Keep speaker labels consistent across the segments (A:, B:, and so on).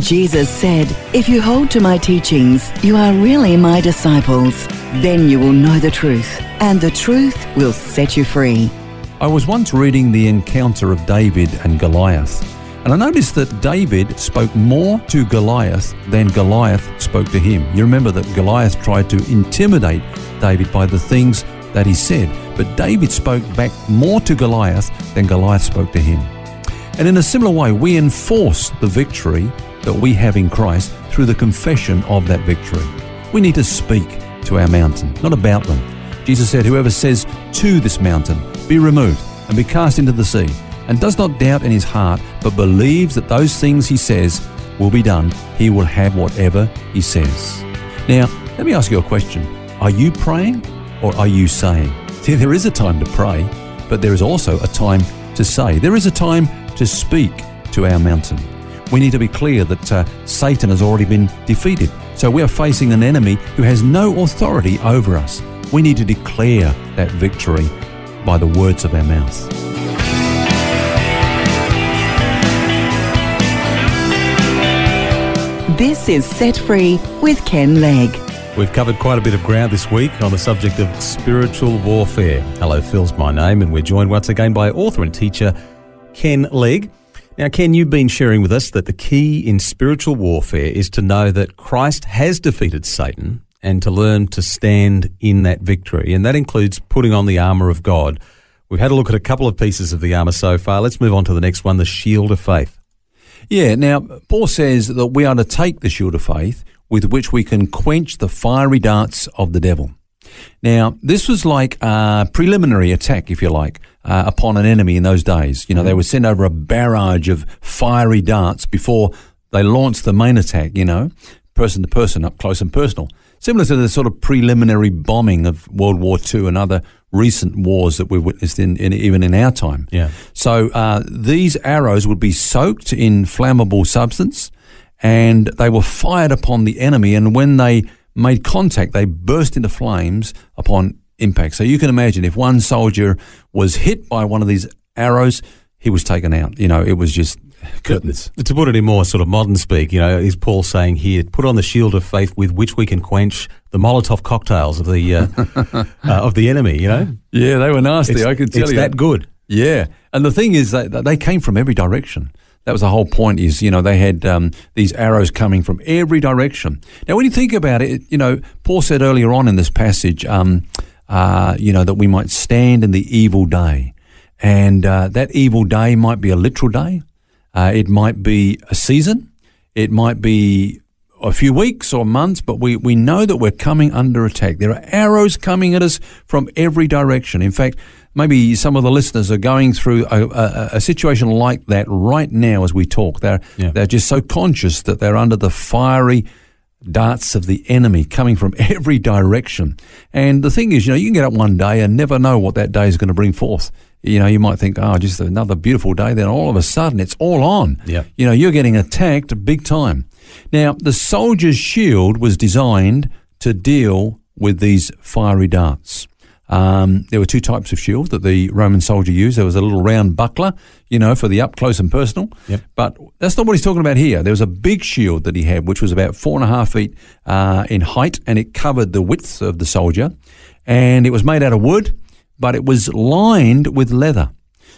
A: Jesus said, If you hold to my teachings, you are really my disciples. Then you will know the truth, and the truth will set you free.
B: I was once reading the encounter of David and Goliath, and I noticed that David spoke more to Goliath than Goliath spoke to him. You remember that Goliath tried to intimidate David by the things that he said, but David spoke back more to Goliath than Goliath spoke to him. And in a similar way, we enforce the victory that we have in Christ through the confession of that victory. We need to speak to our mountain, not about them. Jesus said, Whoever says to this mountain, Be removed and be cast into the sea, and does not doubt in his heart, but believes that those things he says will be done, he will have whatever he says. Now, let me ask you a question Are you praying or are you saying? See, there is a time to pray, but there is also a time to say. There is a time to speak to our mountain we need to be clear that uh, Satan has already been defeated. So we are facing an enemy who has no authority over us. We need to declare that victory by the words of our mouth.
A: This is Set Free with Ken Legg.
C: We've covered quite a bit of ground this week on the subject of spiritual warfare. Hello, Phil's my name, and we're joined once again by author and teacher Ken Legg. Now, Ken, you've been sharing with us that the key in spiritual warfare is to know that Christ has defeated Satan and to learn to stand in that victory. And that includes putting on the armour of God. We've had a look at a couple of pieces of the armour so far. Let's move on to the next one the shield of faith.
B: Yeah, now, Paul says that we are to take the shield of faith with which we can quench the fiery darts of the devil. Now, this was like a preliminary attack, if you like, uh, upon an enemy in those days. You know, mm. they would send over a barrage of fiery darts before they launched the main attack, you know, person to person, up close and personal. Similar to the sort of preliminary bombing of World War II and other recent wars that we've witnessed in, in even in our time.
C: Yeah.
B: So uh, these arrows would be soaked in flammable substance and they were fired upon the enemy. And when they made contact, they burst into flames upon impact. So you can imagine if one soldier was hit by one of these arrows, he was taken out. You know, it was just curtains.
C: To put it in more sort of modern speak, you know, is Paul saying here, put on the shield of faith with which we can quench the Molotov cocktails of the uh, uh, of the enemy. You know,
B: yeah, they were nasty.
C: It's,
B: I could tell
C: it's
B: you
C: that good.
B: Yeah, and the thing is that they came from every direction. That was the whole point. Is you know they had um, these arrows coming from every direction. Now, when you think about it, you know Paul said earlier on in this passage, um, uh, you know that we might stand in the evil day, and uh, that evil day might be a literal day. Uh, it might be a season. It might be a few weeks or months, but we, we know that we're coming under attack. There are arrows coming at us from every direction. In fact, maybe some of the listeners are going through a, a, a situation like that right now as we talk. They're, yeah. they're just so conscious that they're under the fiery darts of the enemy coming from every direction. And the thing is, you know, you can get up one day and never know what that day is going to bring forth. You know, you might think, oh, just another beautiful day. Then all of a sudden it's all on.
C: Yeah.
B: You know, you're getting attacked big time. Now, the soldier's shield was designed to deal with these fiery darts. Um, there were two types of shield that the Roman soldier used. There was a little round buckler, you know, for the up close and personal.
C: Yep.
B: But that's not what he's talking about here. There was a big shield that he had, which was about four and a half feet uh, in height, and it covered the width of the soldier. And it was made out of wood, but it was lined with leather.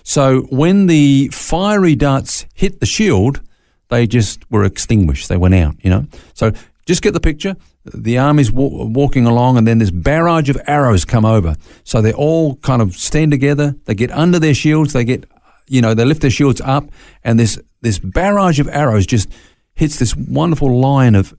B: So when the fiery darts hit the shield, they just were extinguished. They went out, you know. So just get the picture the army's wa- walking along, and then this barrage of arrows come over. So they all kind of stand together. They get under their shields. They get, you know, they lift their shields up, and this this barrage of arrows just hits this wonderful line of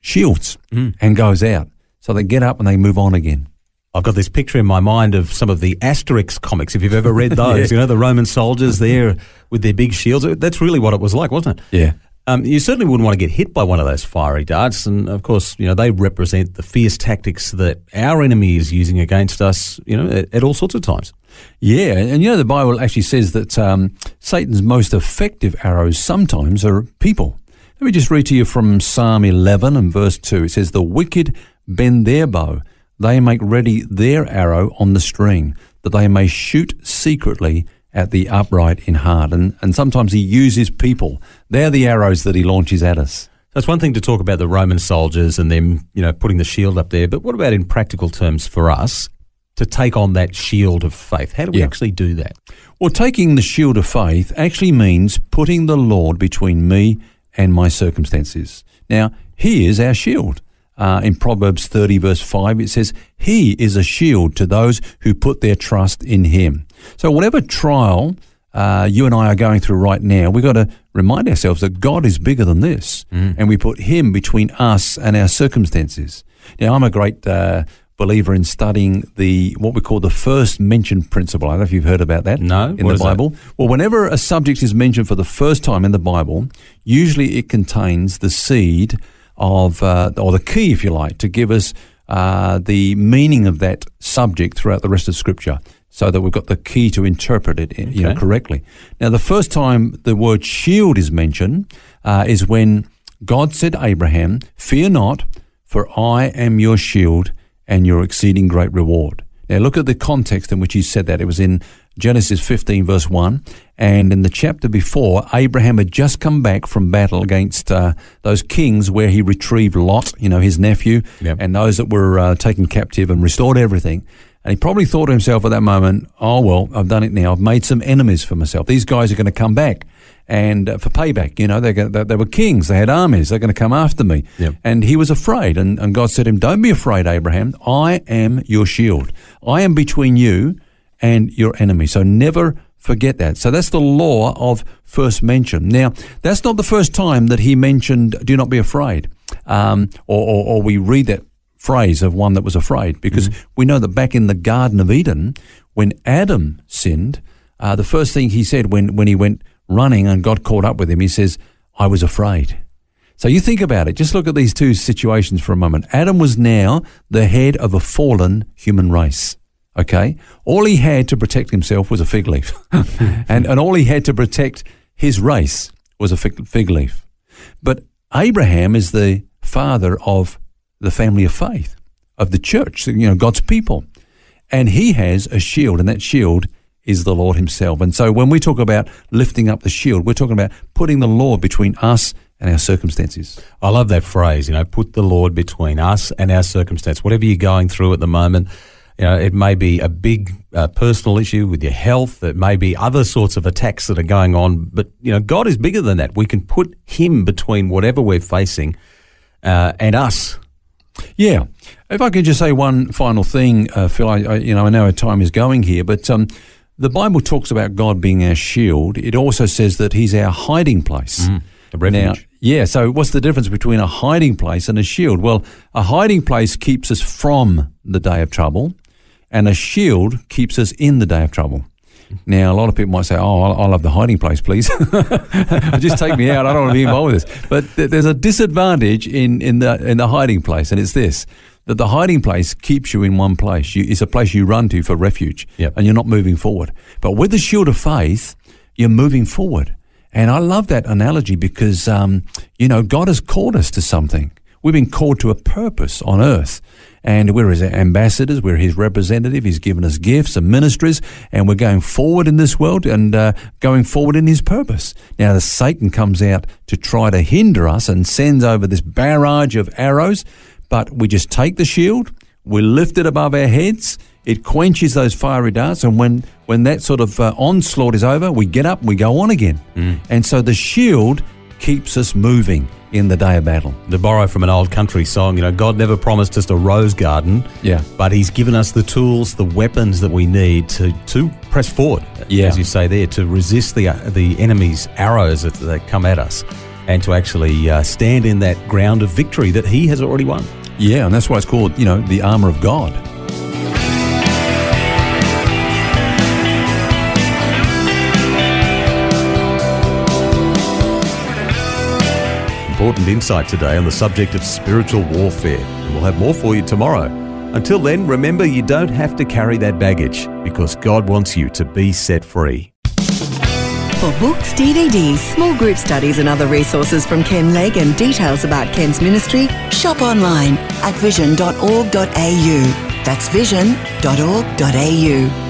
B: shields mm. and goes out. So they get up and they move on again.
C: I've got this picture in my mind of some of the Asterix comics. If you've ever read those, yeah. you know, the Roman soldiers there with their big shields. That's really what it was like, wasn't it?
B: Yeah.
C: Um, you certainly wouldn't want to get hit by one of those fiery darts, and of course, you know they represent the fierce tactics that our enemy is using against us. You know, at, at all sorts of times.
B: Yeah, and you know the Bible actually says that um, Satan's most effective arrows sometimes are people. Let me just read to you from Psalm 11 and verse 2. It says, The wicked bend their bow, they make ready their arrow on the string, that they may shoot secretly at the upright in heart. And, and sometimes he uses people. They're the arrows that he launches at us.
C: So it's one thing to talk about the Roman soldiers and them, you know, putting the shield up there, but what about in practical terms for us to take on that shield of faith? How do we
B: Yeah.
C: actually do that?
B: Well, taking the shield of faith actually means putting the Lord between me and my circumstances. Now, He is our shield. Uh, in Proverbs 30, verse 5, it says, He is a shield to those who put their trust in Him. So, whatever trial uh, you and I are going through right now, we've got to remind ourselves that God is bigger than this, and we put Him between us and our circumstances. Now, I'm a great uh, believer in studying the what we call the first mention principle. I don't know if you've heard about that
C: No,
B: in the? Bible. Well, whenever a subject is mentioned for the first time in the Bible, usually it contains the seed of, uh, or the key, if you like, to give us uh, the meaning of that subject throughout the rest of Scripture, so that we've got the key to interpret it, you know, correctly. Now, the first time the word shield is mentioned uh, is when God said to Abraham, "Fear not, for I am your shield and your exceeding great reward." Now, look at the context in which he said that. It was in Genesis 15, verse 1. And in the chapter before, Abraham had just come back from battle against uh, those kings where he retrieved Lot, you know, his nephew,
C: Yep.
B: and those that were uh, taken captive and restored everything. And he probably thought to himself at that moment, oh, well, I've done it now. I've made some enemies for myself. These guys are going to come back and uh, for payback. You know, they, they were kings. They had armies. They're going to come after me.
C: Yep.
B: And he was afraid. And, and God said to him, don't be afraid, Abraham. I am your shield. I am between you and your enemy. So never forget that. So that's the law of first mention. Now, that's not the first time that he mentioned, do not be afraid. Um, or, or, or we read that phrase of one that was afraid because we know that back in the Garden of Eden, when Adam sinned, uh, the first thing he said when, when he went running and God caught up with him, he says, I was afraid. So you think about it. Just look at these two situations for a moment. Adam was now the head of a fallen human race. Okay? All he had to protect himself was a fig leaf. and, and all he had to protect his race was a fig, fig leaf. But Abraham is the father of the family of faith, of the church, you know, God's people. And he has a shield, and that shield is the Lord himself. And so when we talk about lifting up the shield, we're talking about putting the Lord between us and our circumstances.
C: I love that phrase, you know, put the Lord between us and our circumstance. Whatever you're going through at the moment, you know, it may be a big uh, personal issue with your health. It may be other sorts of attacks that are going on. But, you know, God is bigger than that. We can put Him between whatever we're facing uh, and us.
B: Yeah. If I could just say one final thing, uh, Phil, I, I, you know, I know our time is going here, but um, the Bible talks about God being our shield. It also says that He's our hiding place.
C: A refuge.
B: Now, yeah, so what's the difference between a hiding place and a shield? Well, a hiding place keeps us from the day of trouble, and a shield keeps us in the day of trouble. Now, a lot of people might say, "Oh, I love the hiding place, please. Just take me out. I don't want to be involved with this." But th- there's a disadvantage in, in the in the hiding place, and it's this: that the hiding place keeps you in one place. You, it's a place you run to for refuge,
C: Yep.
B: and you're not moving forward. But with the shield of faith, you're moving forward. And I love that analogy because, um, you know, God has called us to something. We've been called to a purpose on earth. And we're his ambassadors, we're his representative. He's given us gifts and ministries, and we're going forward in this world and uh, going forward in his purpose. Now, the Satan comes out to try to hinder us and sends over this barrage of arrows, but we just take the shield, we lift it above our heads, it quenches those fiery darts, and when, when that sort of uh, onslaught is over, we get up, and we go on again. And so the shield keeps us moving in the day of battle.
C: To borrow from an old country song, you know, God never promised us a rose garden.
B: Yeah.
C: But He's given us the tools, the weapons that we need to, to press forward,
B: Yeah.
C: as you say there, to resist the, the enemy's arrows that, that come at us and to actually uh, stand in that ground of victory that He has already won.
B: Yeah, and that's why it's called, you know, the armor of God.
C: Important insight today on the subject of spiritual warfare. And we'll have more for you tomorrow. Until then, remember you don't have to carry that baggage because God wants you to be set free.
A: For books, DVDs, small group studies, and other resources from Ken Legg and details about Ken's ministry, shop online at vision.org.au. That's vision.org.au.